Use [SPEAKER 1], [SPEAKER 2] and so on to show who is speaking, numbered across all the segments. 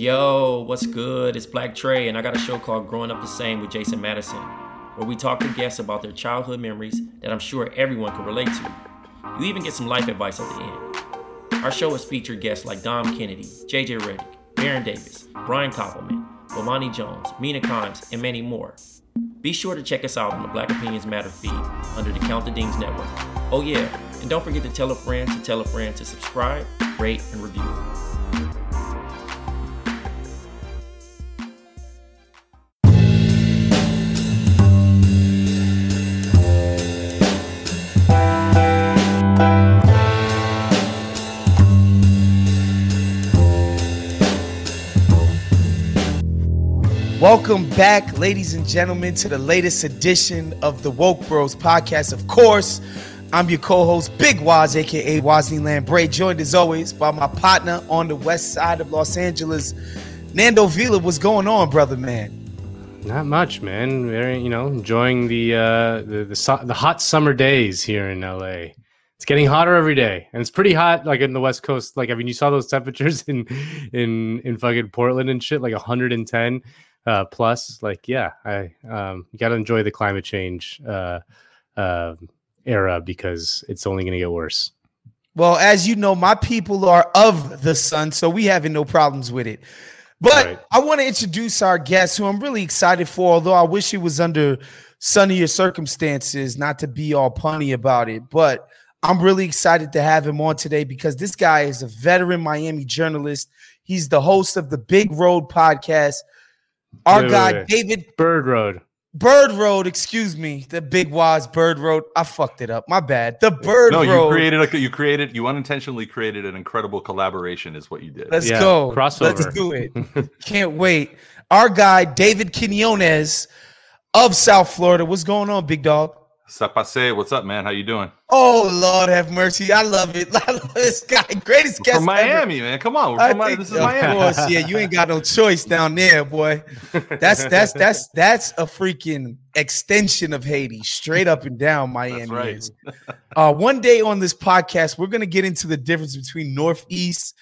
[SPEAKER 1] Yo, what's good? It's Black Trey, and I got a show called Growing Up the Same with Jason Madison, where we talk to guests about their childhood memories that I'm sure everyone can relate to. You even get some life advice at the end. Our show has featured guests like Dom Kennedy, JJ Redick, Baron Davis, Brian Koppelman, Bomani Jones, Mina Kimes, and many more. Be sure to check us out on the Black Opinions Matter feed under the Count the Dings Network. Oh yeah, and don't forget to tell a friend to tell a friend to subscribe, rate, and review.
[SPEAKER 2] Welcome back, ladies and gentlemen, to the latest edition of the Woke Bros podcast. Of course, I'm your co-host, Big Waz, aka Wosny Lambre, joined as always by my partner on the west side of Los Angeles, Nando Vila. What's going on, brother man?
[SPEAKER 3] Not much, man. Very, you know, enjoying the uh, the the, the hot summer days here in LA. It's getting hotter every day, and it's pretty hot, like in the West Coast. Like, I mean, you saw those temperatures in in in fucking Portland and shit, like 110 uh, plus. Like, yeah, I um, you got to enjoy the climate change uh, uh, era because it's only going to get worse.
[SPEAKER 2] Well, as you know, my people are of the sun, so we having no problems with it. But right. I want to introduce our guest, who I'm really excited for. Although I wish he was under sunnier circumstances, not to be all punny about it, but I'm really excited to have him on today because this guy is a veteran Miami journalist. He's the host of the Big Road podcast, our wait, guy wait, wait. David
[SPEAKER 3] Bird Road.
[SPEAKER 2] Bird Road, excuse me, the Big Waz Bird Road. I fucked it up. My bad. The Bird
[SPEAKER 4] no,
[SPEAKER 2] Road.
[SPEAKER 4] No, you created a, you created you unintentionally created an incredible collaboration. Is what you did.
[SPEAKER 2] Let's yeah, go. Crossover. Let's do it. Can't wait. Our guy David Quinones of South Florida. What's going on, big dog?
[SPEAKER 4] Sapase, what's up, man? How you doing?
[SPEAKER 2] Oh Lord, have mercy! I love it. I love this guy. Greatest guest
[SPEAKER 4] from Miami,
[SPEAKER 2] ever.
[SPEAKER 4] man. Come on, we're from Miami. This is Miami.
[SPEAKER 2] Course, yeah. You ain't got no choice down there, boy. That's that's that's that's a freaking extension of Haiti, straight up and down. Miami right. is. Uh, one day on this podcast, we're gonna get into the difference between Northeast,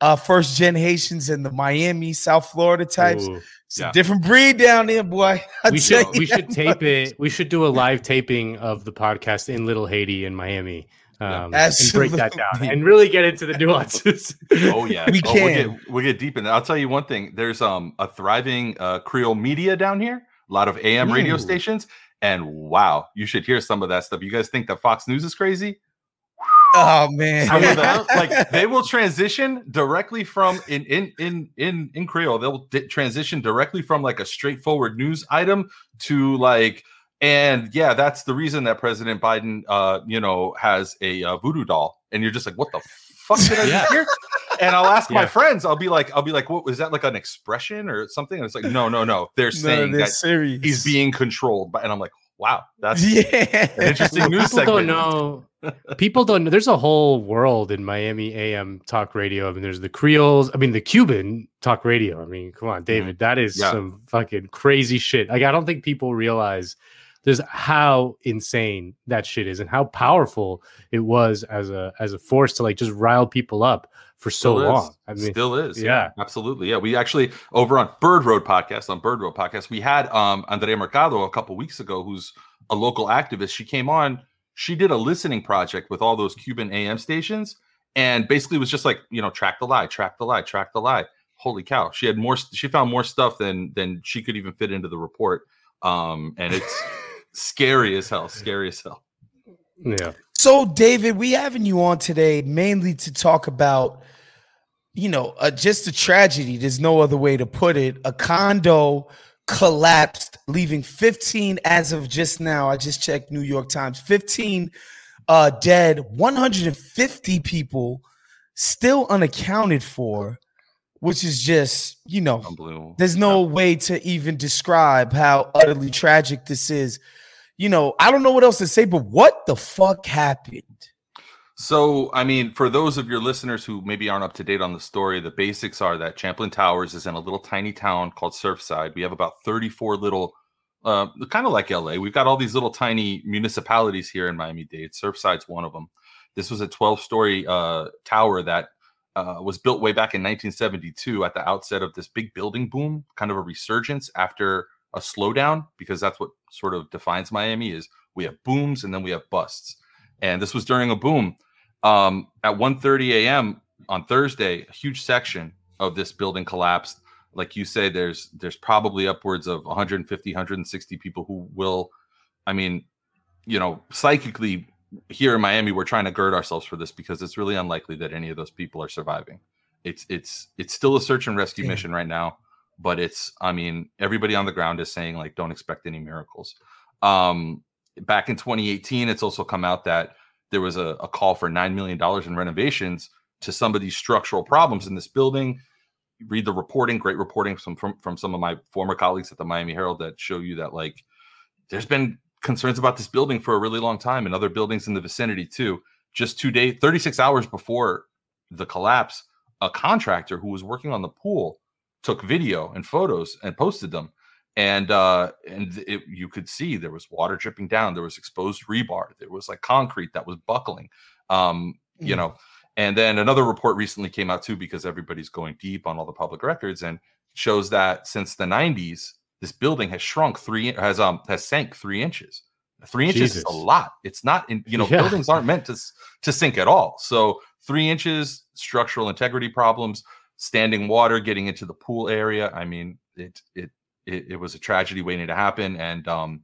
[SPEAKER 2] uh, first gen Haitians, and the Miami, South Florida types. Ooh. It's yeah. a different breed down there, boy.
[SPEAKER 3] i we should we should tape it. We should do a live taping of the podcast in Little Haiti in Miami. Um, and break that down and really get into the nuances.
[SPEAKER 4] oh yeah, we oh, can. We'll get, we'll get, deep in. I'll tell you one thing. There's um a thriving uh, Creole media down here. A lot of AM Ooh. radio stations, and wow, you should hear some of that stuff. You guys think that Fox News is crazy?
[SPEAKER 2] Oh man,
[SPEAKER 4] like they will transition directly from in in in in in Creole. They'll di- transition directly from like a straightforward news item to like, and yeah, that's the reason that President Biden, uh, you know, has a uh, voodoo doll, and you're just like, what the fuck did I yeah. hear? And I'll ask yeah. my friends. I'll be like, I'll be like, what was that like an expression or something? And it's like, no, no, no. They're saying no, that serious. he's being controlled, by, and I'm like, wow, that's yeah, an interesting news
[SPEAKER 3] People
[SPEAKER 4] segment.
[SPEAKER 3] Don't know people don't know there's a whole world in Miami AM talk radio. I mean, there's the Creoles, I mean, the Cuban talk radio. I mean, come on, mm-hmm. David, that is yeah. some fucking crazy shit. Like, I don't think people realize there's how insane that shit is and how powerful it was as a as a force to like just rile people up for so
[SPEAKER 4] still
[SPEAKER 3] long.
[SPEAKER 4] I mean, still is. Yeah. yeah. absolutely. Yeah, we actually over on Bird Road podcast on Bird Road podcast, we had um Andrea Mercado a couple weeks ago, who's a local activist. She came on she did a listening project with all those Cuban AM stations and basically was just like, you know, track the lie, track the lie, track the lie. Holy cow. She had more she found more stuff than than she could even fit into the report. Um and it's scary as hell, scary as hell.
[SPEAKER 3] Yeah.
[SPEAKER 2] So David, we having you on today mainly to talk about you know, uh, just a tragedy. There's no other way to put it. A condo collapsed, leaving 15 as of just now. I just checked New York Times 15 uh, dead, 150 people still unaccounted for, which is just, you know, there's no way to even describe how utterly tragic this is. You know, I don't know what else to say, but what the fuck happened?
[SPEAKER 4] So, I mean, for those of your listeners who maybe aren't up to date on the story, the basics are that Champlain Towers is in a little tiny town called Surfside. We have about 34 little, uh, kind of like LA. We've got all these little tiny municipalities here in Miami Dade. Surfside's one of them. This was a 12 story uh, tower that uh, was built way back in 1972 at the outset of this big building boom, kind of a resurgence after a slowdown, because that's what sort of defines Miami is we have booms and then we have busts. And this was during a boom. Um, at 1:30 a.m. on Thursday, a huge section of this building collapsed. Like you say, there's there's probably upwards of 150, 160 people who will, I mean, you know, psychically here in Miami, we're trying to gird ourselves for this because it's really unlikely that any of those people are surviving. It's it's it's still a search and rescue mission right now, but it's I mean everybody on the ground is saying like don't expect any miracles. Um, back in 2018, it's also come out that there was a, a call for nine million dollars in renovations to some of these structural problems in this building. Read the reporting, great reporting from from, from some of my former colleagues at the Miami Herald that show you that like there's been concerns about this building for a really long time and other buildings in the vicinity too. Just two days, 36 hours before the collapse, a contractor who was working on the pool took video and photos and posted them. And uh, and it, you could see there was water dripping down. There was exposed rebar. There was like concrete that was buckling. Um. You know, and then another report recently came out too because everybody's going deep on all the public records and shows that since the 90s this building has shrunk three has um has sank three inches. Three inches Jesus. is a lot. It's not in you know yeah. buildings aren't meant to to sink at all. So three inches, structural integrity problems, standing water getting into the pool area. I mean, it it it, it was a tragedy waiting to happen, and um,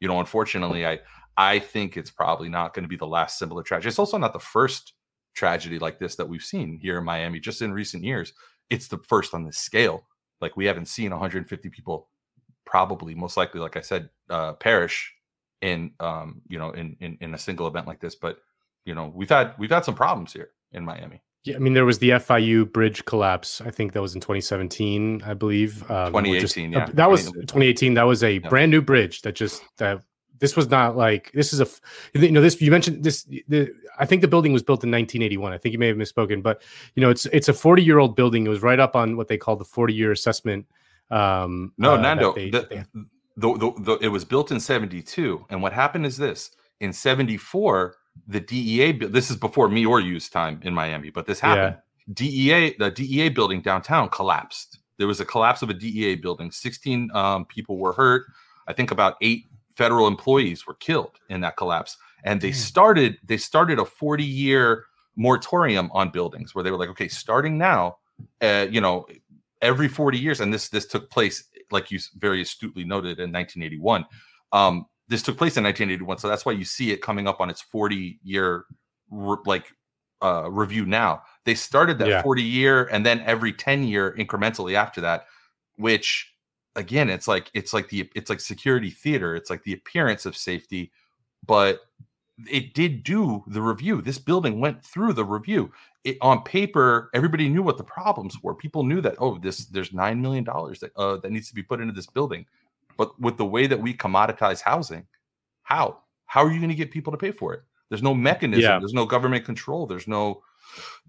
[SPEAKER 4] you know, unfortunately, I I think it's probably not going to be the last similar tragedy. It's also not the first tragedy like this that we've seen here in Miami just in recent years. It's the first on this scale. Like we haven't seen 150 people probably most likely, like I said, uh, perish in um, you know in, in in a single event like this. But you know we've had we've had some problems here in Miami.
[SPEAKER 3] Yeah, I mean there was the FIU bridge collapse. I think that was in 2017, I believe.
[SPEAKER 4] Um, 2018, just,
[SPEAKER 3] yeah. Uh, that was 2018. That was a yeah. brand new bridge that just that this was not like this is a you know this you mentioned this the I think the building was built in 1981. I think you may have misspoken, but you know it's it's a 40 year old building. It was right up on what they call the 40 year assessment um,
[SPEAKER 4] no, uh, Nando, they, the, they the, the, the, it was built in 72. And what happened is this in 74, the DEA, this is before me or you's time in Miami, but this happened. Yeah. DEA, the DEA building downtown collapsed. There was a collapse of a DEA building. 16 um, people were hurt. I think about eight federal employees were killed in that collapse. And they started, they started a 40 year moratorium on buildings where they were like, okay, starting now, uh, you know, every 40 years, and this this took place, like you very astutely noted, in 1981. Um, this took place in 1981, so that's why you see it coming up on its 40 year re- like uh, review now. They started that yeah. 40 year, and then every 10 year incrementally after that, which again, it's like it's like the it's like security theater. It's like the appearance of safety, but it did do the review. This building went through the review. It, on paper, everybody knew what the problems were. People knew that oh, this there's nine million dollars that uh, that needs to be put into this building. But with the way that we commoditize housing, how how are you going to get people to pay for it? There's no mechanism. Yeah. There's no government control. There's no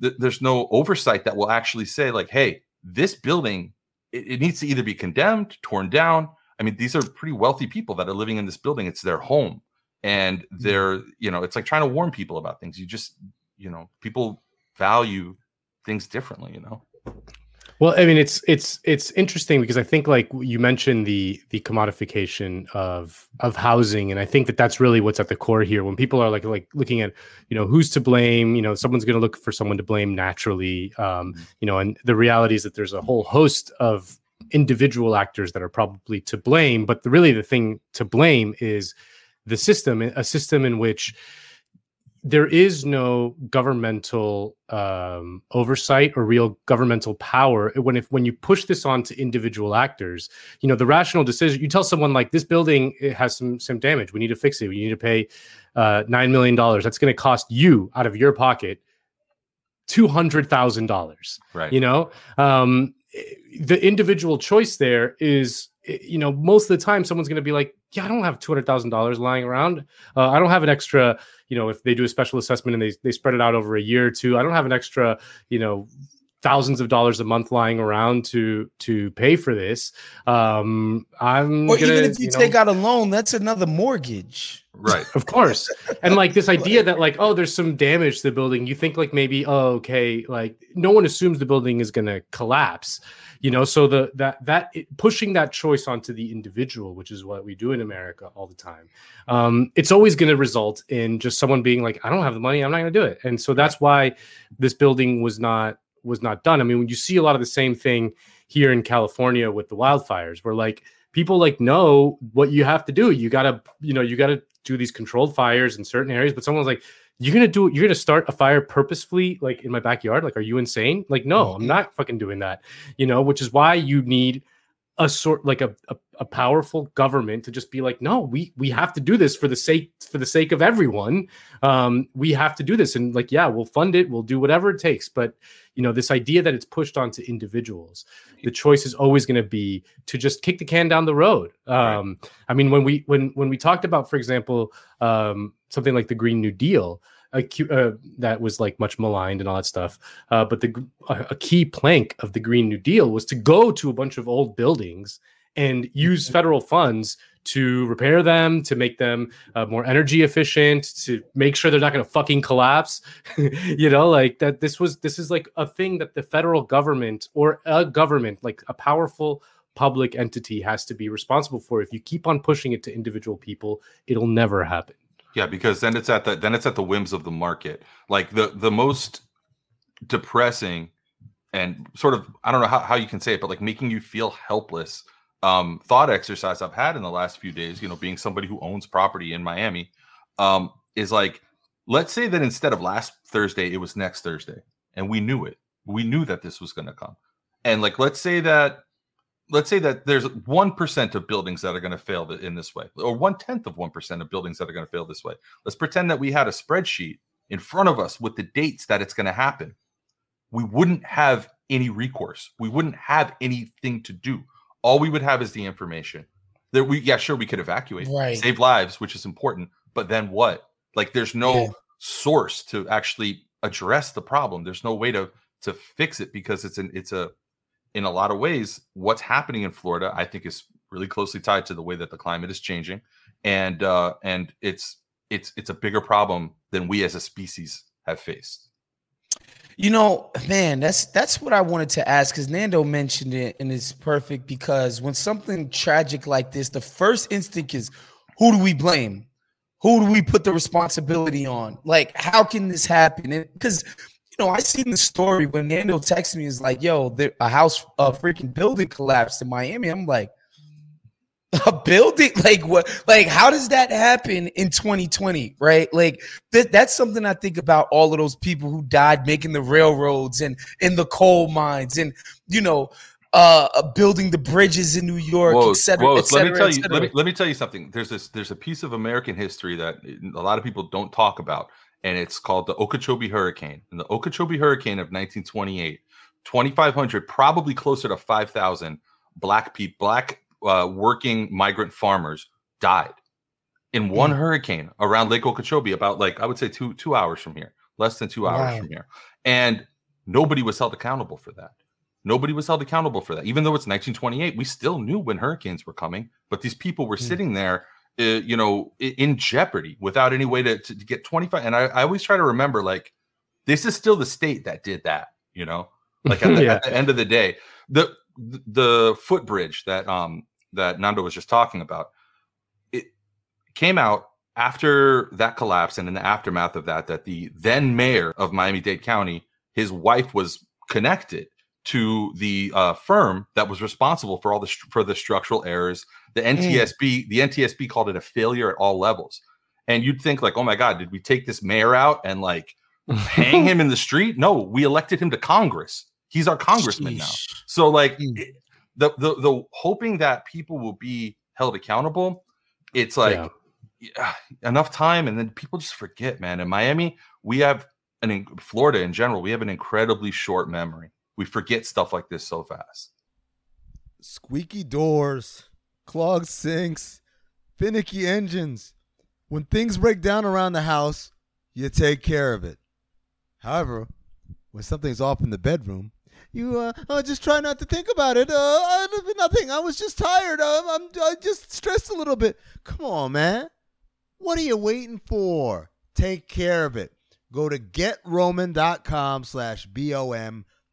[SPEAKER 4] th- there's no oversight that will actually say like, hey, this building it, it needs to either be condemned, torn down. I mean, these are pretty wealthy people that are living in this building. It's their home and mm-hmm. they're you know it's like trying to warn people about things you just you know people value things differently you know
[SPEAKER 3] well i mean it's it's it's interesting because i think like you mentioned the the commodification of of housing and i think that that's really what's at the core here when people are like like looking at you know who's to blame you know someone's going to look for someone to blame naturally um mm-hmm. you know and the reality is that there's a whole host of individual actors that are probably to blame but the, really the thing to blame is the system, a system in which there is no governmental um, oversight or real governmental power. When if when you push this on to individual actors you know the rational decision you tell someone like this building it has some some damage. We need to fix it. We need to pay uh, nine million dollars. That's going to cost you out of your pocket two hundred thousand dollars.
[SPEAKER 4] Right.
[SPEAKER 3] You know, um, the individual choice there is, you know, most of the time someone's going to be like, yeah, I don't have two hundred thousand dollars lying around. Uh, I don't have an extra. You know, if they do a special assessment and they they spread it out over a year or two, I don't have an extra. You know, thousands of dollars a month lying around to to pay for this. Um, I'm
[SPEAKER 2] or
[SPEAKER 3] gonna,
[SPEAKER 2] even if you,
[SPEAKER 3] you know,
[SPEAKER 2] take out a loan, that's another mortgage.
[SPEAKER 4] Right.
[SPEAKER 3] of course. And like this idea that like, oh, there's some damage to the building. You think like maybe, oh, okay, like no one assumes the building is gonna collapse, you know. So the that that it, pushing that choice onto the individual, which is what we do in America all the time, um, it's always gonna result in just someone being like, I don't have the money, I'm not gonna do it. And so that's why this building was not was not done. I mean, when you see a lot of the same thing here in California with the wildfires, where like people like know what you have to do. You gotta, you know, you gotta do these controlled fires in certain areas. But someone's like, you're gonna do you're gonna start a fire purposefully, like in my backyard. Like, are you insane? Like, no, I'm mm-hmm. not fucking doing that. You know, which is why you need a sort like a, a, a powerful government to just be like no we we have to do this for the sake for the sake of everyone. Um we have to do this. And like yeah we'll fund it we'll do whatever it takes. But you know this idea that it's pushed onto individuals the choice is always going to be to just kick the can down the road. Um i mean when we when when we talked about for example um something like the green new deal uh, that was like much maligned and all that stuff. Uh, but the a, key plank of the Green New Deal was to go to a bunch of old buildings and use federal funds to repair them, to make them uh, more energy efficient, to make sure they're not going to fucking collapse. you know, like that. This was this is like a thing that the federal government or a government, like a powerful public entity, has to be responsible for. If you keep on pushing it to individual people, it'll never happen.
[SPEAKER 4] Yeah, because then it's at the then it's at the whims of the market. Like the the most depressing and sort of I don't know how, how you can say it, but like making you feel helpless um thought exercise I've had in the last few days, you know, being somebody who owns property in Miami, um, is like let's say that instead of last Thursday, it was next Thursday, and we knew it. We knew that this was gonna come. And like let's say that let's say that there's one percent of buildings that are going to fail in this way, or one tenth of one percent of buildings that are going to fail this way. Let's pretend that we had a spreadsheet in front of us with the dates that it's going to happen. We wouldn't have any recourse. We wouldn't have anything to do. All we would have is the information. That we, yeah, sure, we could evacuate,
[SPEAKER 2] Right.
[SPEAKER 4] save lives, which is important. But then what? Like, there's no
[SPEAKER 2] Yeah.
[SPEAKER 4] source to actually address the problem. There's no way to to fix it because it's an it's a in a lot of ways, what's happening in Florida, I think, is really closely tied to the way that the climate is changing, and uh, and it's it's it's a bigger problem than we as a species have faced.
[SPEAKER 2] You know, man, that's that's what I wanted to ask because Nando mentioned it, and it's perfect because when something tragic like this, the first instinct is, who do we blame? Who do we put the responsibility on? Like, how can this happen? Because know, I seen the story when Nando texted me, is like, "Yo, there, a house, a freaking building collapsed in Miami." I'm like, a building like what like how does that happen in 2020 right like that, that's something i think about all of those people who died making the railroads and in the coal mines and you know uh uh, building the bridges in new york
[SPEAKER 4] Whoa,
[SPEAKER 2] et cetera,
[SPEAKER 4] whoa,
[SPEAKER 2] et cetera,
[SPEAKER 4] let me tell you. Let me, let me tell you something. There's this. There's a piece of American history that a lot of people don't talk about, and it's called the Okeechobee Hurricane. And the Okeechobee Hurricane of 1928, 2,500, probably closer to 5,000 black people, black uh, working migrant farmers died in one hurricane around Lake Okeechobee. About like I would say two two hours from here, less than two hours
[SPEAKER 2] Wow.
[SPEAKER 4] from here, and nobody was held accountable for that. Nobody was held accountable for that. Even though it's 1928, we still knew when hurricanes were coming, but these people were
[SPEAKER 2] Mm.
[SPEAKER 4] sitting there, uh, you know, in jeopardy without any way to, to, get 25. And I, I always try to remember, like, this is still the state that did that, you know, like at the,
[SPEAKER 3] Yeah.
[SPEAKER 4] at the end of the day, the the footbridge that um that Nando was just talking about, it came out after that collapse and in the aftermath of that, that the then mayor of Miami Dade County, his wife was connected to the uh, firm that was responsible for all the for the structural errors. The NTSB, the NTSB called it a failure at all levels. And you'd think like, oh my God, did we take this mayor out and like hang him in the street? No, we elected him to Congress. He's our congressman now. So like
[SPEAKER 2] Mm.
[SPEAKER 4] it- the, the the hoping that people will be held accountable, it's like
[SPEAKER 3] yeah,
[SPEAKER 4] enough time and then people just forget, man. In Miami, we have and in Florida in general, we have an incredibly short memory. We forget stuff like this so fast.
[SPEAKER 5] Squeaky doors, clogged sinks, finicky engines. When things break down around the house, you take care of it. However, when something's off in the bedroom, you uh, uh, just try not to think about it. Uh, nothing. I was just tired. Uh, I'm, I just stressed a little bit. Come on, man. What are you waiting for? Take care of it. Go to getroman.com slash BOM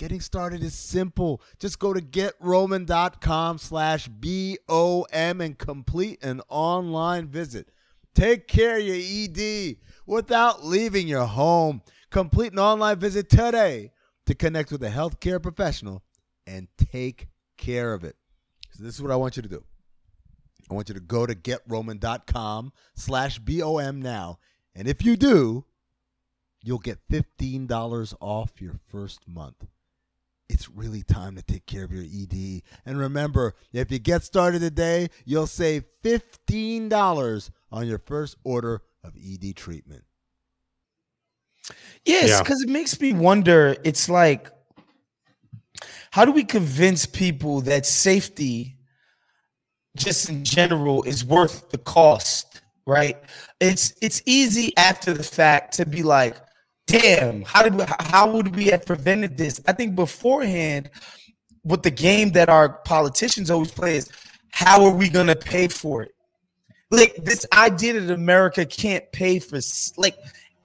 [SPEAKER 5] Getting started is simple. Just go to getroman.com slash B-O-M and complete an online visit. Take care of your ED without leaving your home. Complete an online visit today to connect with a healthcare professional and take care of it. So this is what I want you to do. I want you to go to getroman.com slash BOM now. And if you do, you'll get $15 off your first month. It's really time to take care of your ED. And remember, if you get started today, you'll save $15 on your first order of ED treatment.
[SPEAKER 2] Yes, because yeah. it makes me wonder. It's like, how do we convince people that safety just in general is worth the cost, right? It's it's easy after the fact to be like, damn, how did we, how would we have prevented this? I think beforehand, what the game that our politicians always play is, how are we gonna pay for it? Like this idea that America can't pay for like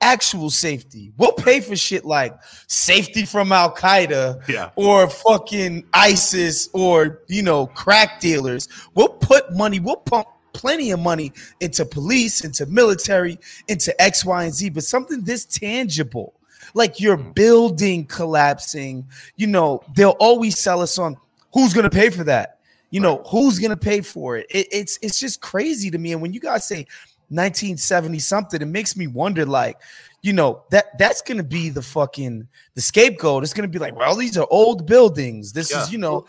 [SPEAKER 2] actual safety. We'll pay for shit like safety from Al Qaeda
[SPEAKER 4] yeah.
[SPEAKER 2] or fucking ISIS or, you know, crack dealers. We'll put money, we'll pump plenty of money into police, into military, into X, Y, and Z, but something this tangible, like your mm. building collapsing, you know, they'll always sell us on who's going to pay for that. You know, who's going to pay for it? it? It's it's just crazy to me. And when you guys say 1970 something, it makes me wonder like, you know, that that's gonna be the fucking the scapegoat. It's gonna be like, well, these are old buildings. This yeah. is, you know,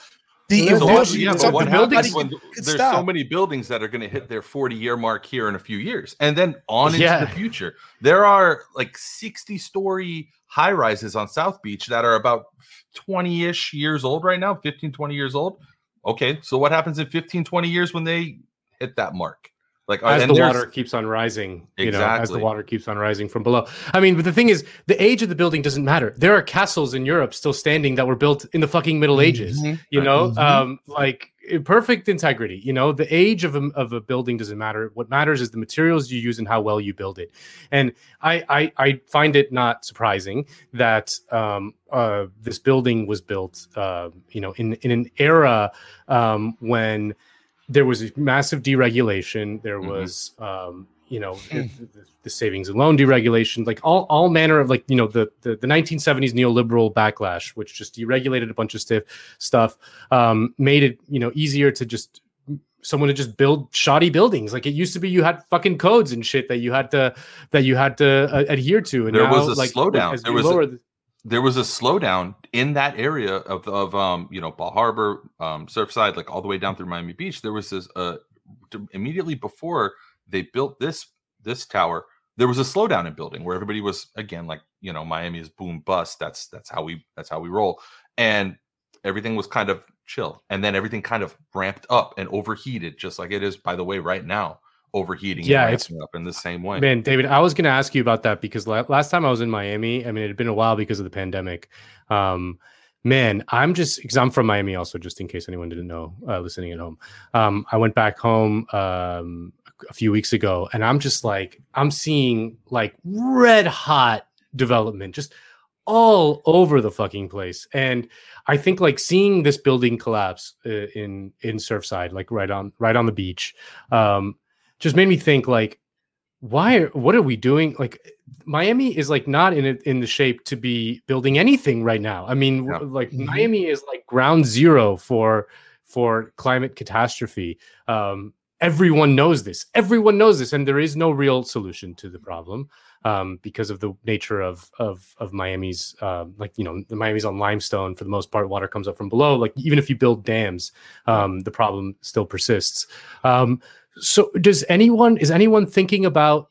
[SPEAKER 4] the erosion. Yeah, but what happens when there's stop. so many buildings that are going to hit their 40 year mark here in a few years and then on into yeah. the future? There are like 60 story high rises on South Beach that are about 20 ish years old right now, 15, 20 years old. Okay, so what happens in 15, 20 years when they hit that mark?
[SPEAKER 3] Like as the water keeps on rising, you know, as the water keeps on rising from below. I mean, but the thing is, the age of the building doesn't matter. There are castles in Europe still standing that were built in the fucking Middle Ages. Mm-hmm. You know, mm-hmm. um, like perfect integrity. You know, the age of a, of a building doesn't matter. What matters is the materials you use and how well you build it. And I I, I find it not surprising that um, uh, this building was built, uh, you know, in in an era um, when there was a massive deregulation. There mm-hmm. was, um, you know, the, hmm. the, the, savings and loan deregulation, like all, all manner of like, you know, the, the, the 1970s neoliberal backlash, which just deregulated a bunch of stiff stuff, um, made it, you know, easier to just someone to just build shoddy buildings. Like it used to be, you had fucking codes and shit that you had to that you had to uh, adhere to. And
[SPEAKER 4] there
[SPEAKER 3] now,
[SPEAKER 4] was a
[SPEAKER 3] like,
[SPEAKER 4] slowdown. There was a, there was a slowdown in that area of, of um you know Bal Harbour, um, Surfside, like all the way down through Miami Beach. There was this uh immediately before they built this this tower. There was a slowdown in building where everybody was again like you know Miami is boom bust. That's that's how we that's how we roll, and everything was kind of chill, and then everything kind of ramped up and overheated, just like it is by the way right now overheating
[SPEAKER 3] yeah it's
[SPEAKER 4] up in the same way.
[SPEAKER 3] Man david i was going to ask you about that because last time i was in miami i mean it had been a while because of the pandemic. Um, man i'm just because i'm from miami also just in case anyone didn't know uh, listening at home. Um, i went back home um, a few weeks ago and i'm just like i'm seeing like red hot development just all over the fucking place. And i think like seeing this building collapse uh, in in surfside like right on right on the beach um just made me think like why what are we doing like miami is like not in it in the shape to be building anything right now i mean yeah. like mm-hmm. miami is like ground zero for for climate catastrophe. Um, everyone knows this. Everyone knows this, and there is no real solution to the problem um, because of the nature of of of Miami's uh, like you know the Miami's on limestone for the most part. Water comes up from below. Like even if you build dams, um, the problem still persists. So does anyone is anyone thinking about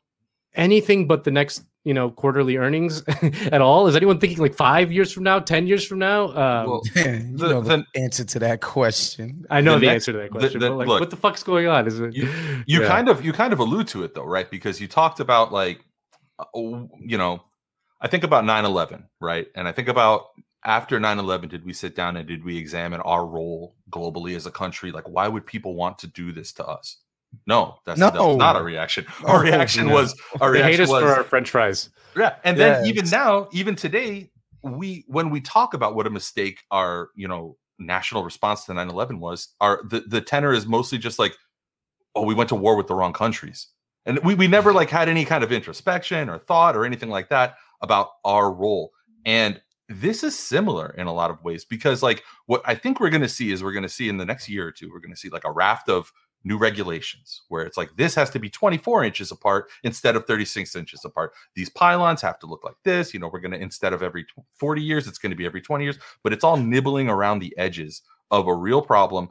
[SPEAKER 3] anything but the next you know quarterly earnings at all? Is anyone thinking like five years from now, ten years from now? Um,
[SPEAKER 2] well, you the, know the, the, answer to that question.
[SPEAKER 3] I know the, next, answer to that question. but like, look, what the fuck's going on? Is it
[SPEAKER 4] you, you yeah. kind of you kind of allude to it though, right? Because you talked about like uh, you know, I think about 9/11, right? And I think about after 9/11 did we sit down and did we examine our role globally as a country? Like why would people want to do this to us? No, that's, no. that's not a reaction. Our oh, reaction was our
[SPEAKER 3] they
[SPEAKER 4] reaction
[SPEAKER 3] hate us
[SPEAKER 4] was,
[SPEAKER 3] for our French fries.
[SPEAKER 4] Yeah, and then even now, even today, we when we talk about what a mistake our you know national response to 9-11 was, our the, the tenor is mostly just like, oh, we went to war with the wrong countries. And we, we never like had any kind of introspection or thought or anything like that about our role. And this is similar in a lot of ways because like what I think we're going to see is we're going to see in the next year or two, we're going to see like a raft of new regulations where it's like this has to be 24 inches apart instead of 36 inches apart. These pylons have to look like this. You know, we're going to, instead of every 40 years, it's going to be every 20 years, but it's all nibbling around the edges of a real problem.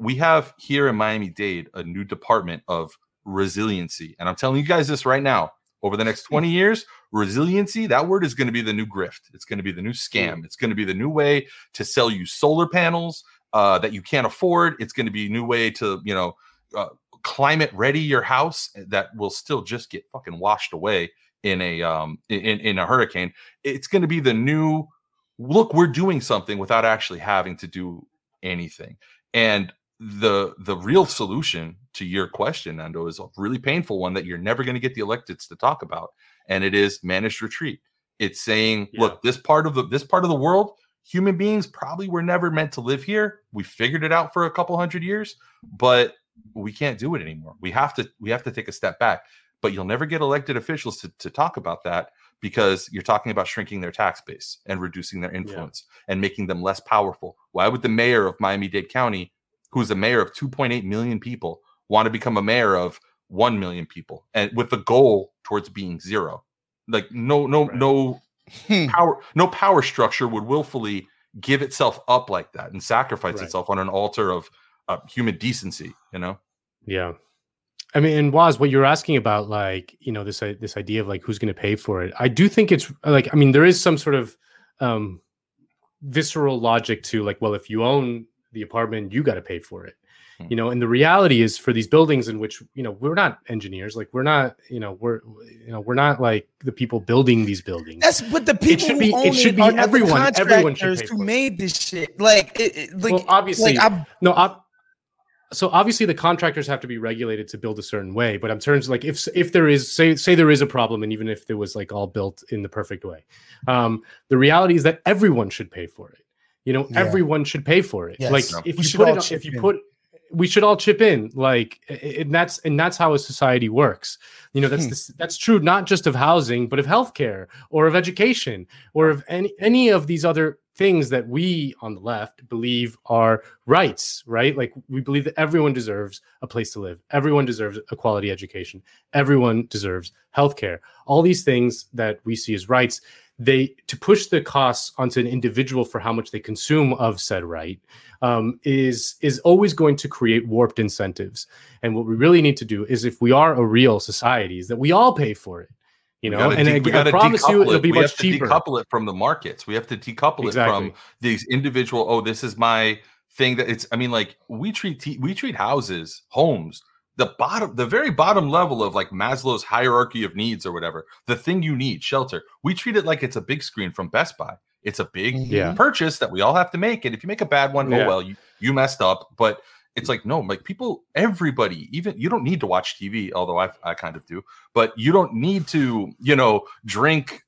[SPEAKER 4] We have here in Miami Dade a new department of resiliency. And I'm telling you guys this right now over the next 20 years, resiliency, that word is going to be the new grift. It's going to be the new scam. It's going to be the new way to sell you solar panels uh, that you can't afford. It's going to be a new way to, you know, uh, climate ready your house that will still just get fucking washed away in a um in in a hurricane. It's going to be the new look we're doing something without actually having to do anything. And the the real solution to your question nando is a really painful one that you're never going to get the electeds to talk about and it is managed retreat. It's saying yeah. look this part of the this part of the world human beings probably were never meant to live here. We figured it out for a couple hundred years but we can't do it anymore. We have to we have to take a step back. But you'll never get elected officials to, to talk about that because you're talking about shrinking their tax base and reducing their influence yeah. and making them less powerful. Why would the mayor of Miami Dade County, who's a mayor of 2.8 million people, want to become a mayor of 1 million people and with the goal towards being zero? Like no no right. no hmm. power no power structure would willfully give itself up like that and sacrifice right. itself on an altar of uh, human decency, you know?
[SPEAKER 3] Yeah. I mean, and Waz, what you're asking about, like, you know, this uh, this idea of like who's going to pay for it. I do think it's like, I mean, there is some sort of um, visceral logic to like, well, if you own the apartment, you got to pay for it, hmm. you know. And the reality is, for these buildings in which you know we're not engineers, like we're not, you know, we're you know we're not like the people building these buildings.
[SPEAKER 2] That's but the people it should be it should be everyone. Everyone should who made this shit. Like, it, it, like
[SPEAKER 3] well, obviously, like, no. I, so obviously the contractors have to be regulated to build a certain way but in terms of like if if there is say say there is a problem and even if it was like all built in the perfect way um the reality is that everyone should pay for it you know yeah. everyone should pay for it yes. like if we you put it if you put we should all chip in like and that's and that's how a society works you know that's hmm. this, that's true not just of housing but of healthcare or of education or of any any of these other things that we on the left believe are rights, right? Like we believe that everyone deserves a place to live, everyone deserves a quality education, everyone deserves healthcare. All these things that we see as rights, they to push the costs onto an individual for how much they consume of said right um, is is always going to create warped incentives. And what we really need to do is, if we are a real society, is that we all pay for it you know, and de- I, I promise you, it'll be
[SPEAKER 4] we
[SPEAKER 3] much cheaper.
[SPEAKER 4] Decouple it from the markets. We have to decouple exactly. it from these individual. Oh, this is my thing. That it's. I mean, like we treat we treat houses, homes, the bottom, the very bottom level of like Maslow's hierarchy of needs or whatever. The thing you need, shelter. We treat it like it's a big screen from Best Buy. It's a big mm-hmm. yeah. purchase that we all have to make, and if you make a bad one, oh yeah. oh well, you you messed up. But it's like no like people everybody even you don't need to watch tv although i i kind of do but you don't need to you know drink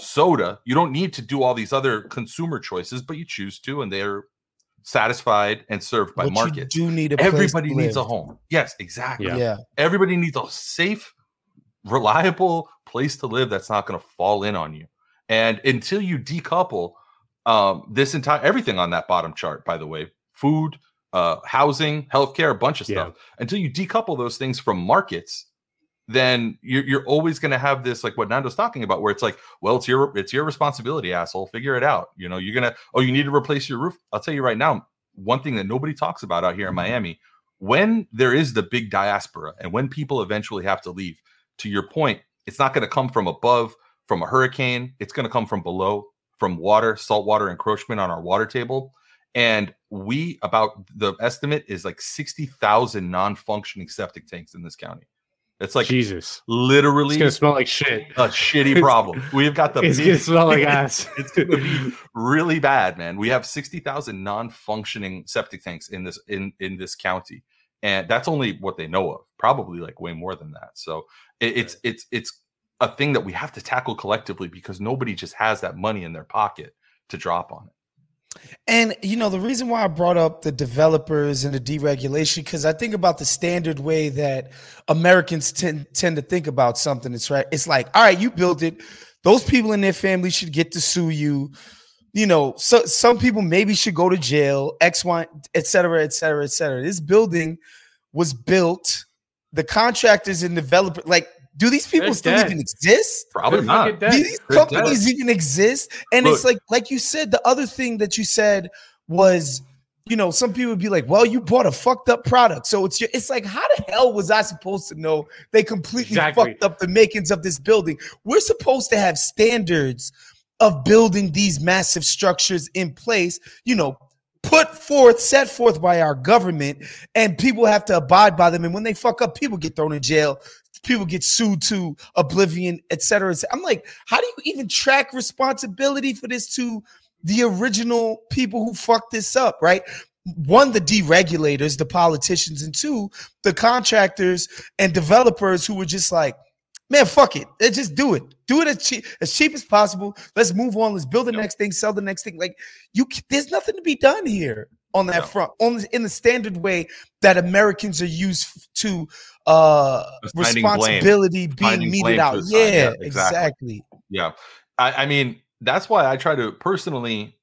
[SPEAKER 4] soda. You don't need to do all these other consumer choices but you choose to and they're satisfied and served by but markets.
[SPEAKER 2] you do need a
[SPEAKER 4] everybody needs a home. Yes exactly.
[SPEAKER 2] Yeah. yeah.
[SPEAKER 4] Everybody needs a safe reliable place to live that's not going to fall in on you. And until you decouple um, this entire everything on that bottom chart by the way food uh, housing, healthcare, a bunch of stuff. Yeah. Until you decouple those things from markets, then you're, you're always going to have this like what Nando's talking about, where it's like, well, it's your it's your responsibility, asshole. Figure it out. You know, you're gonna oh, you need to replace your roof. I'll tell you right now, one thing that nobody talks about out here in Miami, when there is the big diaspora and when people eventually have to leave, to your point, it's not going to come from above from a hurricane. It's going to come from below, from water, saltwater encroachment on our water table. And we about the estimate is like 60,000 non-functioning septic tanks in this county. It's like
[SPEAKER 3] Jesus,
[SPEAKER 4] literally,
[SPEAKER 3] it's gonna smell like shit.
[SPEAKER 4] A shitty problem. We've got the.
[SPEAKER 3] it's big, gonna smell like ass.
[SPEAKER 4] it's gonna be really bad, man. We have sixty thousand non-functioning septic tanks in this in in this county, and that's only what they know of. Probably like way more than that. So it, it's it's it's a thing that we have to tackle collectively because nobody just has that money in their pocket to drop on it.
[SPEAKER 2] And you know the reason why I brought up the developers and the deregulation because I think about the standard way that Americans tend tend to think about something. It's right. It's like, all right, you built it. Those people in their family should get to sue you. You know, so some people maybe should go to jail. X, Y, et cetera, et cetera, et cetera. This building was built. The contractors and developers, like do these people They're still dead. even exist?
[SPEAKER 4] Probably not.
[SPEAKER 2] Do these They're companies dead. even exist? And Look. it's like, like you said, the other thing that you said was, you know, some people would be like, "Well, you bought a fucked up product." So it's your, it's like, how the hell was I supposed to know they completely exactly. fucked up the makings of this building? We're supposed to have standards of building these massive structures in place. You know, put forth, set forth by our government, and people have to abide by them. And when they fuck up, people get thrown in jail people get sued to oblivion, et cetera, et. I'm like, how do you even track responsibility for this to the original people who fucked this up, right? One, the deregulators, the politicians, and two, the contractors and developers who were just like, man, fuck it. Let's just do it. Do it as cheap as cheap as possible. Let's move on. Let's build the next thing, sell the next thing. Like you, there's nothing to be done here on that no. front, on in the standard way that Americans are used to uh responsibility blame. being meted out. Yeah, yeah exactly. exactly.
[SPEAKER 4] Yeah. I, I mean, that's why I try to personally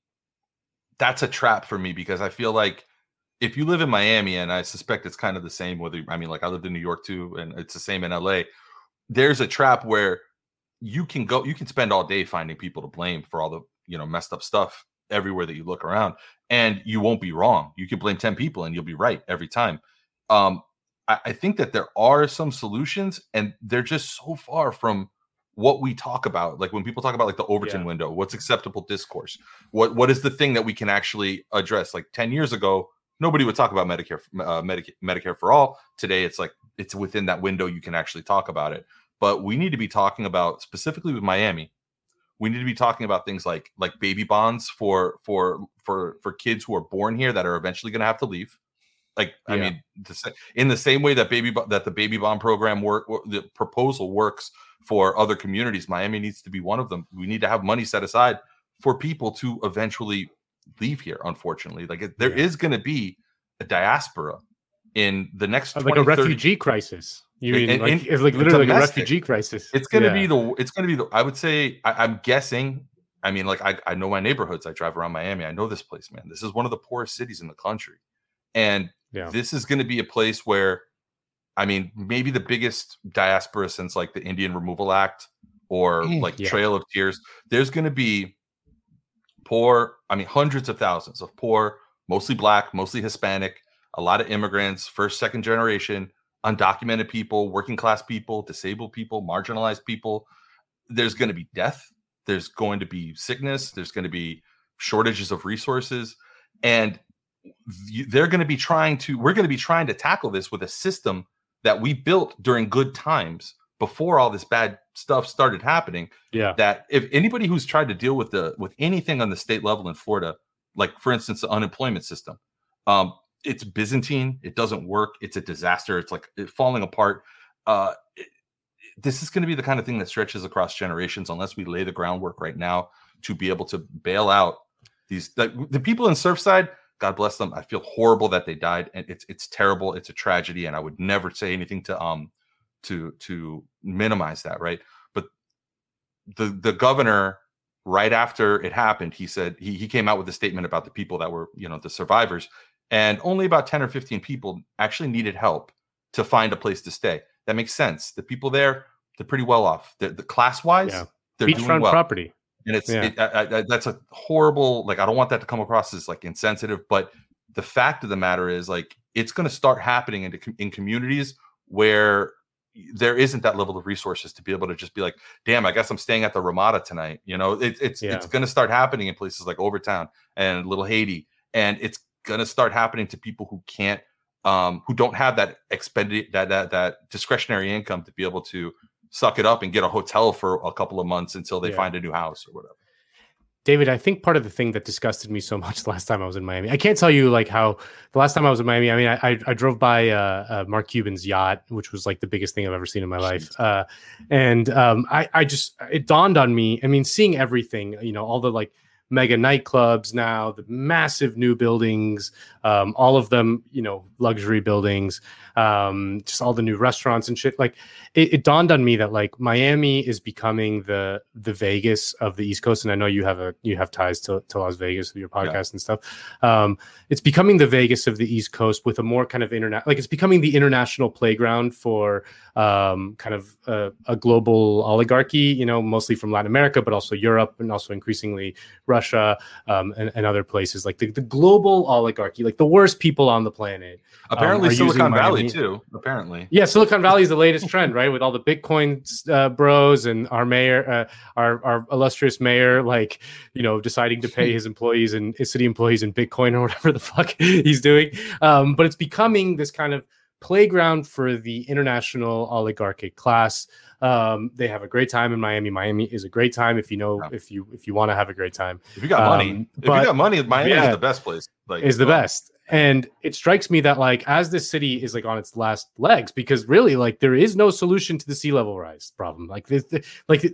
[SPEAKER 4] that's a trap for me because I feel like if you live in Miami, and I suspect it's kind of the same, whether I mean, like I lived in New York too, and it's the same in LA, there's a trap where you can go, you can spend all day finding people to blame for all the you know messed up stuff everywhere that you look around, and you won't be wrong. You can blame ten people and you'll be right every time. Um, I, I think that there are some solutions, and they're just so far from what we talk about like when people talk about like the overton yeah. window what's acceptable discourse? What what is the thing that we can actually address? Like 10 years ago nobody would talk about medicare uh, medicare, medicare for all. Today it's like it's within that window you can actually talk about it. But we need to be talking about specifically with miami we need to be talking about things like like baby bonds for for for for kids who are born here that are eventually going to have to leave like yeah. I mean, in the same way that baby that the baby bond program work, the proposal works for other communities, Miami needs to be one of them. We need to have money set aside for people to eventually leave here. Unfortunately, like there yeah. is going to be a diaspora in the next 20,
[SPEAKER 3] like a refugee
[SPEAKER 4] 30,
[SPEAKER 3] crisis. You mean in, like, in, it's like literally domestic. like a refugee crisis?
[SPEAKER 4] It's going to yeah. be the. It's going to be the. I would say. I, I'm guessing. I mean, like I, I know my neighborhoods. I drive around Miami. I know this place, man. This is one of the poorest cities in the country, and yeah. This is going to be a place where, I mean, maybe the biggest diaspora since like the Indian Removal Act or mm, like yeah. Trail of Tears. There's going to be poor, I mean, hundreds of thousands of poor, mostly black, mostly Hispanic, a lot of immigrants, first, second generation, undocumented people, working class people, disabled people, marginalized people. There's going to be death. There's going to be sickness. There's going to be shortages of resources. And they're going to be trying to we're going to be trying to tackle this with a system that we built during good times before all this bad stuff started happening.
[SPEAKER 3] Yeah.
[SPEAKER 4] That if anybody who's tried to deal with the with anything on the state level in florida like for instance the unemployment system um it's byzantine it doesn't work it's a disaster it's like it's falling apart. Uh it, this is going to be the kind of thing that stretches across generations unless we lay the groundwork right now to be able to bail out these the, the people in surfside God bless them. I feel horrible that they died, and it's it's terrible. It's a tragedy, and I would never say anything to um to to minimize that, right? But the the governor, right after it happened, he said he he came out with a statement about the people that were you know the survivors, and only about 10 or 15 people actually needed help to find a place to stay. That makes sense. The people there, they're pretty well off. the class wise, yeah. they're
[SPEAKER 3] beachfront
[SPEAKER 4] doing well.
[SPEAKER 3] property.
[SPEAKER 4] And it's yeah. it, I, I, that's a horrible. Like I don't want that to come across as like insensitive, but the fact of the matter is like it's going to start happening in, in communities where there isn't that level of resources to be able to just be like, damn, I guess I'm staying at the Ramada tonight. You know, it, it's yeah. it's going to start happening in places like Overtown and Little Haiti, and it's going to start happening to people who can't, um, who don't have that expended that that that discretionary income to be able to suck it up and get a hotel for a couple of months until they yeah. find a new house or whatever.
[SPEAKER 3] David, I think part of the thing that disgusted me so much the last time I was in Miami, I can't tell you like how the last time I was in Miami. I mean, I I, I drove by uh, uh, Mark Cuban's yacht, which was like the biggest thing I've ever seen in my life, uh, and um, I I just it dawned on me. I mean, seeing everything, you know, all the like mega nightclubs now, the massive new buildings, um, all of them, you know, luxury buildings, um, just all the new restaurants and shit. Like it, it, dawned on me that like Miami is becoming the the Vegas of the East Coast, and I know you have a you have ties to, to Las Vegas with your podcast yeah. and stuff. Um, it's becoming the Vegas of the East Coast with a more kind of internet, like it's becoming the international playground for um, kind of a, a, global oligarchy. You know, mostly from Latin America, but also Europe, and also increasingly Russia um, and, and, other places. Like the, the global oligarchy, like the worst people on the planet.
[SPEAKER 4] Um, Apparently, Silicon Valley too. Apparently,
[SPEAKER 3] yeah, Silicon Valley is the latest trend, right? With all the Bitcoin uh, bros and our mayor, uh, our our illustrious mayor, like you know, deciding to pay his employees and his city employees in Bitcoin or whatever the fuck he's doing. Um, but it's becoming this kind of playground for the international oligarchic class. Um, they have a great time in Miami. Miami is a great time if you know yeah. if you if you want to have a great time.
[SPEAKER 4] If you got um, money, if but, you got money, Miami yeah, is the best place.
[SPEAKER 3] Like is the best and it strikes me that like as this city is like on its last legs because really like there is no solution to the sea level rise problem. Like this like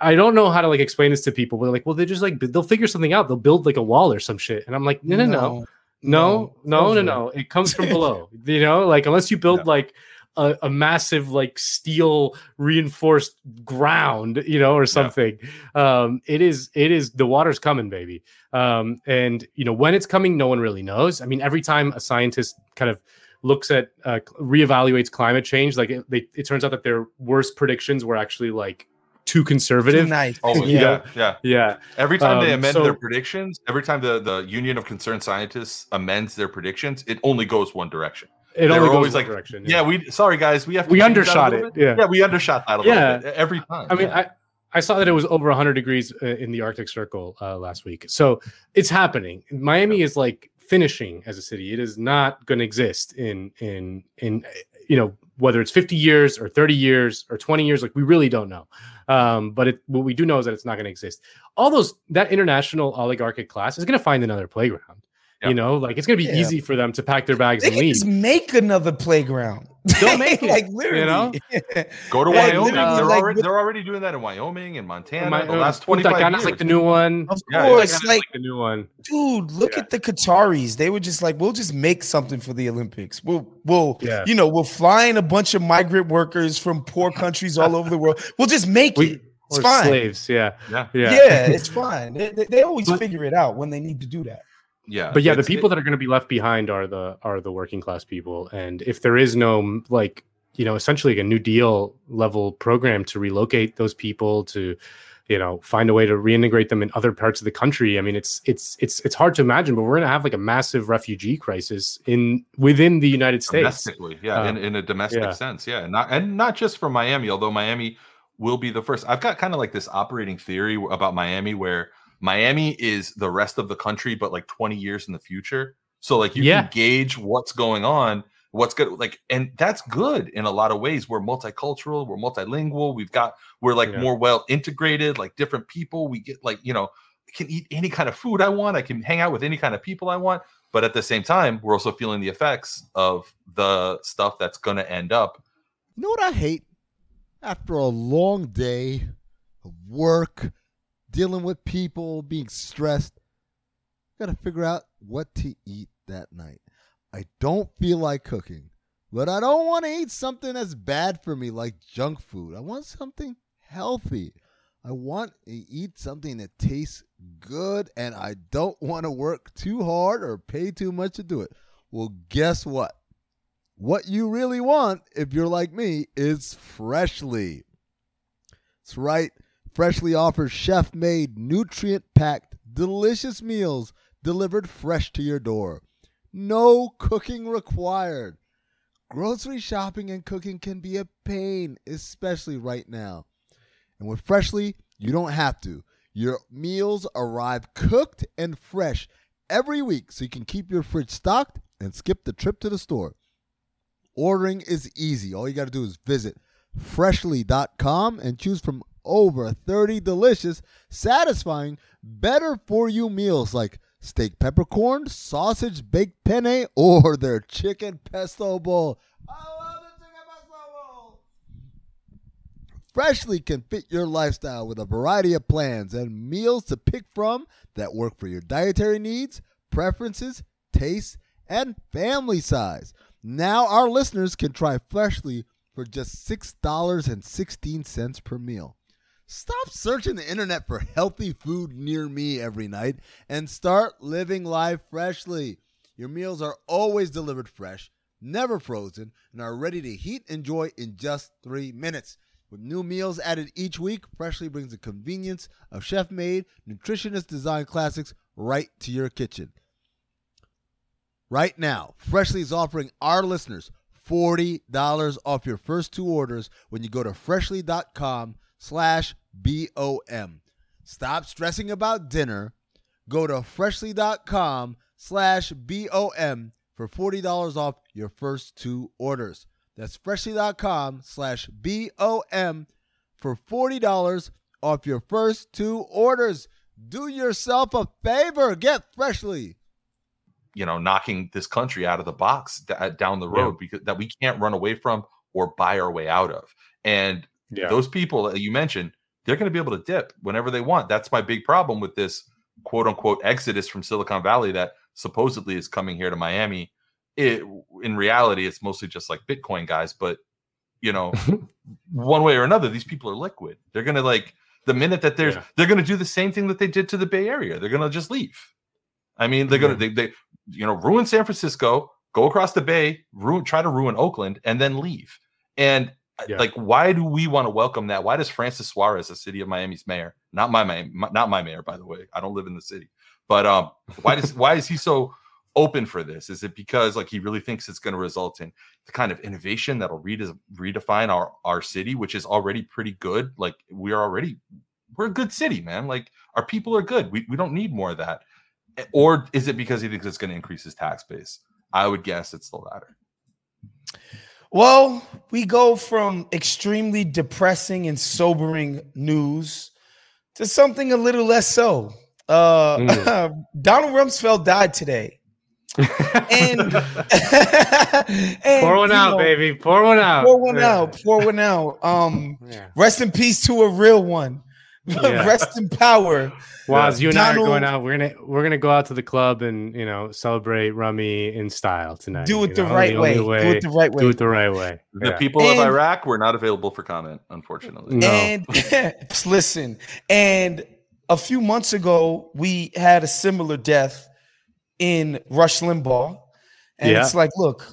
[SPEAKER 3] i don't know how to like explain this to people but like well they just like they'll figure something out. They'll build like a wall or some shit. And i'm like no no no. No. No no no, no. it comes from below. You know like unless you build like a, a, massive like steel reinforced ground, you know, or something. Yeah. Um, it is it is the water's coming, baby. Um, and you know when it's coming, no one really knows. I mean, every time a scientist kind of looks at uh, reevaluates climate change, like it, they, it turns out that their worst predictions were actually like too conservative. Too
[SPEAKER 2] nice.
[SPEAKER 4] Oh, yeah, yeah,
[SPEAKER 3] yeah.
[SPEAKER 4] Every time um, they amend so, their predictions, every time the the Union of Concerned Scientists amends their predictions, it only goes one direction.
[SPEAKER 3] It only goes always like direction.
[SPEAKER 4] Yeah. yeah. we sorry guys, we have
[SPEAKER 3] we undershot it.
[SPEAKER 4] Yeah, yeah, we undershot that a yeah. little bit every time.
[SPEAKER 3] I mean, I I saw that it was over 100 degrees uh, in the Arctic Circle uh, last week, so it's happening. Miami is like finishing as a city. It is not going to exist in in in you know whether it's 50 years or 30 years or 20 years. Like we really don't know. Um, but it, what we do know is that it's not going to exist. All those that international oligarchic class is going to find another playground. Yep. You know, like it's gonna be yeah. easy for them to pack their bags
[SPEAKER 2] they
[SPEAKER 3] and leave.
[SPEAKER 2] Just make another playground.
[SPEAKER 3] Don't make it. like literally, you know.
[SPEAKER 4] Go to like, Wyoming. They're like, already they're already doing that in Wyoming and Montana. My, the uh, last twenty five years.
[SPEAKER 3] like the new one.
[SPEAKER 2] Of yeah, course, like,
[SPEAKER 3] like, the new one.
[SPEAKER 2] Dude, look yeah. at the Qataris. They were just like, we'll just make something for the Olympics. We'll, we'll, yeah. you know, we'll fly in a bunch of migrant workers from poor countries all over the world. We'll just make we, it. It's fine.
[SPEAKER 3] Slaves, yeah,
[SPEAKER 4] yeah,
[SPEAKER 2] yeah. Yeah, it's fine. They, they, they always but, figure it out when they need to do that
[SPEAKER 4] yeah
[SPEAKER 3] but yeah the people it, that are going to be left behind are the are the working class people and if there is no like you know essentially a new deal level program to relocate those people to you know find a way to reintegrate them in other parts of the country i mean it's it's it's it's hard to imagine but we're going to have like a massive refugee crisis in within the united states
[SPEAKER 4] domestically yeah um, in, in a domestic yeah. sense yeah and not and not just for miami although miami will be the first i've got kind of like this operating theory about miami where Miami is the rest of the country, but like 20 years in the future. So like you yeah. can gauge what's going on, what's good, like, and that's good in a lot of ways. We're multicultural, we're multilingual, we've got we're like yeah. more well integrated, like different people. We get like, you know, can eat any kind of food I want, I can hang out with any kind of people I want. But at the same time, we're also feeling the effects of the stuff that's gonna end up.
[SPEAKER 5] You know what I hate? After a long day of work, dealing with people, being stressed. Got to figure out what to eat that night. I don't feel like cooking, but I don't want to eat something that's bad for me like junk food. I want something healthy. I want to eat something that tastes good and I don't want to work too hard or pay too much to do it. Well, guess what? What you really want, if you're like me, is freshly. That's right. Freshly offers chef made, nutrient packed, delicious meals delivered fresh to your door. No cooking required. Grocery shopping and cooking can be a pain, especially right now. And with Freshly, you don't have to. Your meals arrive cooked and fresh every week so you can keep your fridge stocked and skip the trip to the store. Ordering is easy. All you got to do is visit freshly.com and choose from over 30 delicious, satisfying, better for you meals like steak peppercorn, sausage baked penne, or their chicken pesto bowl. I love the chicken pesto bowl. Freshly can fit your lifestyle with a variety of plans and meals to pick from that work for your dietary needs, preferences, tastes, and family size. Now our listeners can try Freshly for just $6.16 per meal. Stop searching the internet for healthy food near me every night and start living life freshly. Your meals are always delivered fresh, never frozen, and are ready to heat and enjoy in just three minutes. With new meals added each week, Freshly brings the convenience of chef made, nutritionist designed classics right to your kitchen. Right now, Freshly is offering our listeners $40 off your first two orders when you go to freshly.com slash B-O-M. Stop stressing about dinner. Go to freshly.com slash B-O-M for $40 off your first two orders. That's freshly.com slash B-O-M for $40 off your first two orders. Do yourself a favor. Get Freshly.
[SPEAKER 4] You know, knocking this country out of the box d- uh, down the road yeah. because that we can't run away from or buy our way out of. And yeah. those people that you mentioned, they're going to be able to dip whenever they want. That's my big problem with this quote unquote exodus from Silicon Valley that supposedly is coming here to Miami. It in reality, it's mostly just like Bitcoin guys, but you know, one way or another, these people are liquid. They're gonna like the minute that there's, yeah. they're gonna do the same thing that they did to the Bay Area. They're gonna just leave. I mean, they're gonna they, they you know ruin San Francisco, go across the Bay, ruin try to ruin Oakland, and then leave. And yeah. like, why do we want to welcome that? Why does Francis Suarez, the city of Miami's mayor, not my, my not my mayor, by the way, I don't live in the city, but um, why does why is he so open for this? Is it because like he really thinks it's going to result in the kind of innovation that'll rede- redefine our our city, which is already pretty good? Like we are already we're a good city, man. Like our people are good. We we don't need more of that. Or is it because he thinks it's going to increase his tax base? I would guess it's the latter.
[SPEAKER 2] Well, we go from extremely depressing and sobering news to something a little less so. Uh, mm. Donald Rumsfeld died today and, and,
[SPEAKER 3] pour one out, know, baby. Pour one out.
[SPEAKER 2] Pour one yeah. out. Pour one out. Um, yeah. rest in peace to a real one. Yeah. rest in power.
[SPEAKER 3] Waz, you and Donald, I are going out. We're gonna we're gonna go out to the club and you know celebrate Rummy in style tonight.
[SPEAKER 2] Do it the know? right the way. way. Do it the right way.
[SPEAKER 3] Do it the right way.
[SPEAKER 4] The yeah. people and, of Iraq were not available for comment, unfortunately.
[SPEAKER 2] No. And listen, and a few months ago we had a similar death in Rush Limbaugh. And yeah. it's like, look,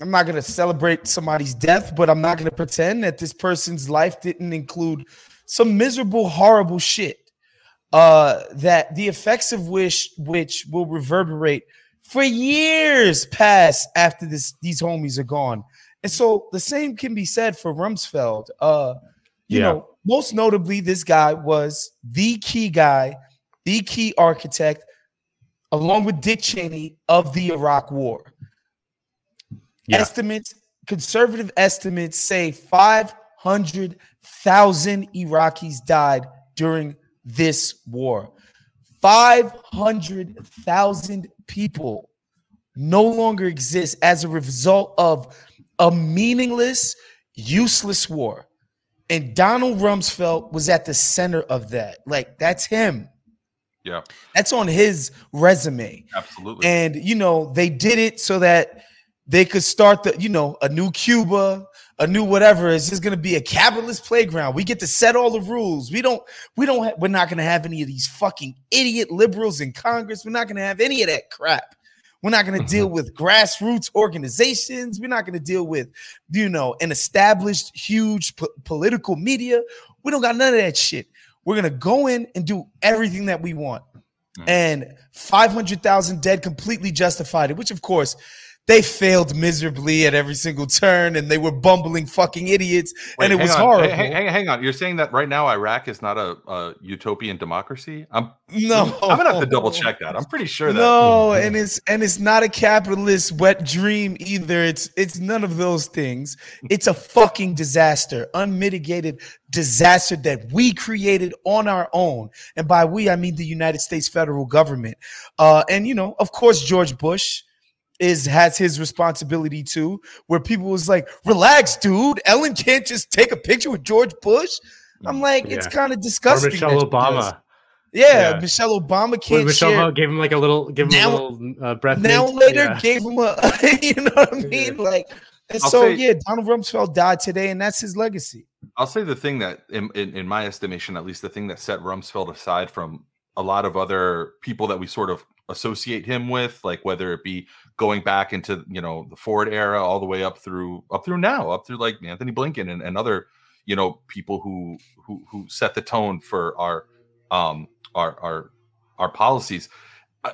[SPEAKER 2] I'm not going to celebrate somebody's death, but I'm not going to pretend that this person's life didn't include some miserable, horrible shit. Uh, that the effects of which which will reverberate for years past after this these homies are gone. And so the same can be said for Rumsfeld. Uh, you yeah. know, most notably, this guy was the key guy, the key architect along with Dick Cheney, of the Iraq War. Yeah. Estimates, conservative estimates say 500,000 Iraqis died during this war. 500,000 people no longer exist as a result of a meaningless, useless war. And Donald Rumsfeld was at the center of that. Like, that's him.
[SPEAKER 4] Yeah.
[SPEAKER 2] That's on his resume.
[SPEAKER 4] Absolutely.
[SPEAKER 2] And you know, they did it so that they could start the, you know, a new Cuba, a new whatever. is just going to be a capitalist playground. We get to set all the rules. We don't. We don't. Ha- we're not going to have any of these fucking idiot liberals in Congress. We're not going to have any of that crap. We're not going to deal with grassroots organizations. We're not going to deal with, you know, an established huge po- political media. We don't got none of that shit. We're going to go in and do everything that we want. Mm. And 500,000 dead completely justified it, which of course they failed miserably at every single turn and they were bumbling fucking idiots Wait, and it was
[SPEAKER 4] on.
[SPEAKER 2] horrible.
[SPEAKER 4] Hang, hang, hang, on. You're saying that right now Iraq is not a, a utopian democracy? I'm
[SPEAKER 2] no.
[SPEAKER 4] I'm gonna have to double check that. I'm pretty sure that
[SPEAKER 2] No, and it's and it's not a capitalist wet dream either. It's it's none of those things. It's a fucking disaster, unmitigated disaster that we created on our own. And by we I mean the United States federal government. Uh and you know, of course George Bush is has his responsibility too, where people was like, relax, dude. Ellen can't just take a picture with George Bush. I'm mm, like, yeah. it's kind of disgusting.
[SPEAKER 3] Or Michelle Obama.
[SPEAKER 2] Yeah, yeah, Michelle Obama can't.
[SPEAKER 3] Michelle
[SPEAKER 2] share.
[SPEAKER 3] gave him like a little, give him now, a little uh, breath.
[SPEAKER 2] Now mint. later, yeah. gave him a, you know what I mean? Like, and I'll so say, yeah, Donald Rumsfeld died today, and that's his legacy.
[SPEAKER 4] I'll say the thing that, in, in, in my estimation, at least the thing that set Rumsfeld aside from a lot of other people that we sort of associate him with, like whether it be going back into you know the Ford era all the way up through up through now, up through like Antony Blinken and, and other you know people who who who set the tone for our um our our our policies. Uh,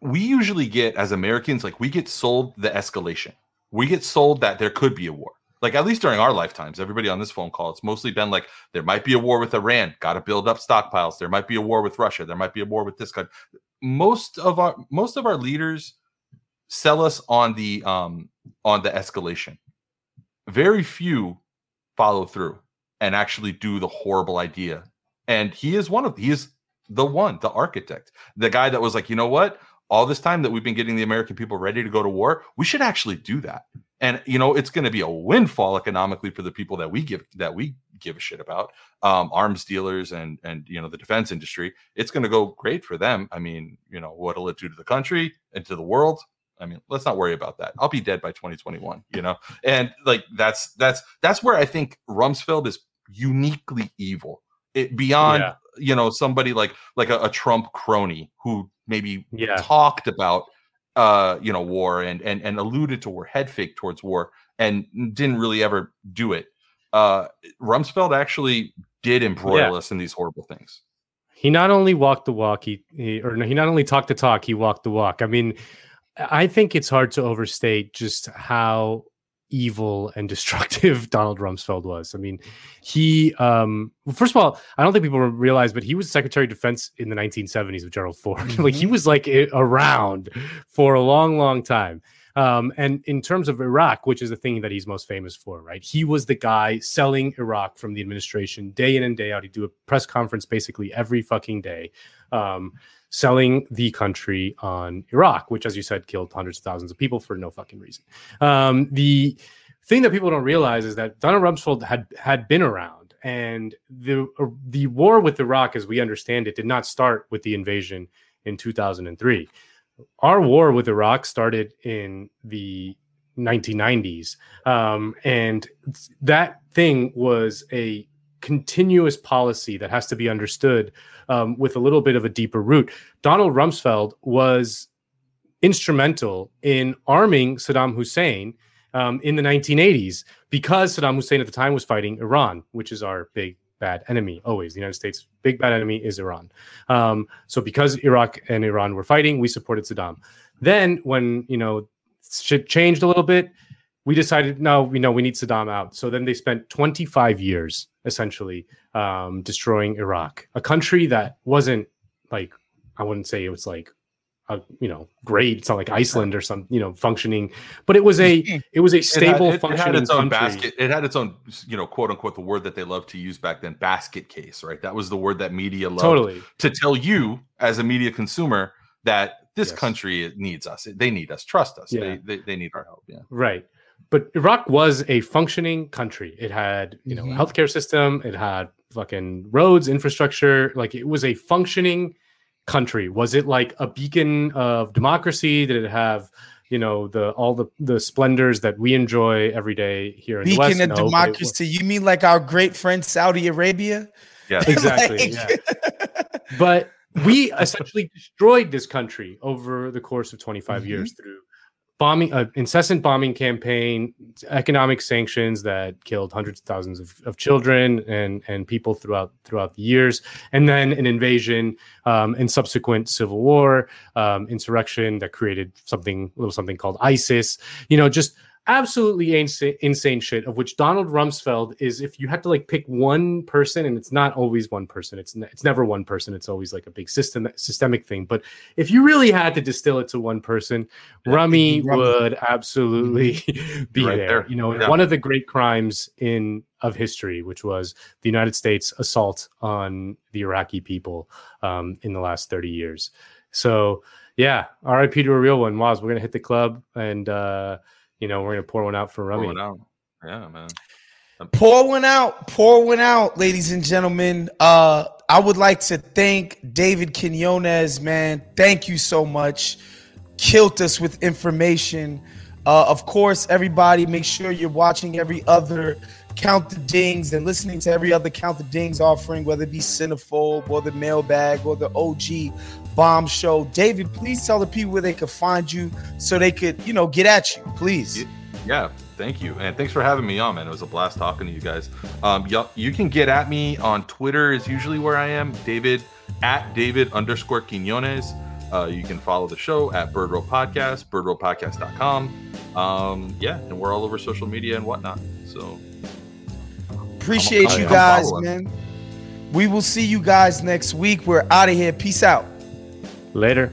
[SPEAKER 4] we usually get as Americans like we get sold the escalation. We get sold that there could be a war. Like at least during our lifetimes, everybody on this phone call, it's mostly been like there might be a war with Iran, got to build up stockpiles. There might be a war with Russia. There might be a war with this country most of our most of our leaders sell us on the um on the escalation. Very few follow through and actually do the horrible idea. And he is one of he is the one, the architect, the guy that was like, you know what? All this time that we've been getting the American people ready to go to war, we should actually do that. And you know, it's going to be a windfall economically for the people that we give that we give a shit about um, arms dealers and and you know the defense industry it's going to go great for them i mean you know what'll it do to the country and to the world i mean let's not worry about that i'll be dead by 2021 you know and like that's that's that's where i think rumsfeld is uniquely evil it beyond yeah. you know somebody like like a, a trump crony who maybe yeah. talked about uh you know war and and and alluded to war head fake towards war and didn't really ever do it uh, Rumsfeld actually did embroil yeah. us in these horrible things.
[SPEAKER 3] He not only walked the walk, he, he or he not only talked the talk, he walked the walk. I mean, I think it's hard to overstate just how evil and destructive Donald Rumsfeld was. I mean, he um well, first of all, I don't think people realize, but he was Secretary of Defense in the 1970s with Gerald Ford. Mm-hmm. like he was like around for a long, long time. Um, and in terms of Iraq, which is the thing that he's most famous for, right? He was the guy selling Iraq from the administration day in and day out. He'd do a press conference basically every fucking day, um, selling the country on Iraq, which, as you said, killed hundreds of thousands of people for no fucking reason. Um, the thing that people don't realize is that Donald Rumsfeld had had been around, and the uh, the war with Iraq, as we understand it, did not start with the invasion in 2003 our war with Iraq started in the 1990s. Um, and that thing was a continuous policy that has to be understood um, with a little bit of a deeper root. Donald Rumsfeld was instrumental in arming Saddam Hussein um, in the 1980s because Saddam Hussein at the time was fighting Iran, which is our big bad enemy always. The united states big bad enemy is iran. Um, so because iraq and iran were fighting we supported saddam. Then when you know shit changed a little bit we decided no we know we need saddam out. So then they spent 25 years essentially um, destroying iraq a country that wasn't like i wouldn't say it was like a you know great. It's not like Iceland or some you know functioning, but it was a it was a stable
[SPEAKER 4] it had, it,
[SPEAKER 3] functioning.
[SPEAKER 4] It had its own
[SPEAKER 3] country.
[SPEAKER 4] basket. It had its own you know quote unquote the word that they loved to use back then basket case right. That was the word that media loved
[SPEAKER 3] totally
[SPEAKER 4] to tell you as a media consumer that this yes. country needs us. They need us. Trust us. Yeah. They, they they need our help. Yeah.
[SPEAKER 3] Right. But Iraq was a functioning country. It had, you know, mm-hmm. healthcare system. It had fucking roads, infrastructure. Like it was a functioning country? Was it like a beacon of democracy? Did it have, you know the all the the splendors that we enjoy every day here in
[SPEAKER 2] Beacon
[SPEAKER 3] the West.
[SPEAKER 2] of
[SPEAKER 3] no,
[SPEAKER 2] democracy. You mean like our great friend Saudi Arabia?
[SPEAKER 4] Yeah,
[SPEAKER 3] exactly.
[SPEAKER 2] Like-
[SPEAKER 3] yeah. But we essentially destroyed this country over the course of 25
[SPEAKER 2] Mhm.
[SPEAKER 3] years through bombing, uh, incessant bombing campaign, economic sanctions that killed hundreds of thousands of, of children and and people throughout throughout the years, and then an invasion um, and subsequent civil war, um, insurrection that created something little something called ISIS. You know, just absolutely insane, insane shit of which Donald Rumsfeld is if you had to like pick one person and it's not always one person it's ne- it's never one person it's always like a big system systemic thing but if you really had to distill it to one person Rummy
[SPEAKER 2] Rummy.
[SPEAKER 3] would absolutely be
[SPEAKER 4] Right
[SPEAKER 3] there.
[SPEAKER 4] there.
[SPEAKER 3] you know
[SPEAKER 4] Yeah.
[SPEAKER 3] one of the great crimes in of history which was the United States assault on the Iraqi people um, in the last 30 years so yeah RIP to a real one Waz we're gonna hit the club and uh you know, we're gonna pour one out for Rummy.
[SPEAKER 4] Going out. Yeah, man.
[SPEAKER 2] Pour one out, pour one out, ladies and gentlemen. Uh, I would like to thank David Quinones, man. Thank you so much. Killed us with information. Uh, of course, everybody, make sure you're watching every other Count the Dings and listening to every other Count the Dings offering, whether it be Cinephobe or the Mailbag or the OG Bomb Show. David, please tell the people where they could find you so they could, you know, get at you, please.
[SPEAKER 4] Yeah. Thank you, and thanks for having me on, man. It was a blast talking to you guys. Um, you, you can get at me on Twitter is usually where I am. David at David underscore Quinones. Uh, you can follow the show at Bird Road Podcast, birdroadpodcast.com. Um, yeah, and we're all over social media and whatnot. So
[SPEAKER 2] Appreciate you guys, man. We will see you guys next week. We're out of here. Peace out.
[SPEAKER 3] Later.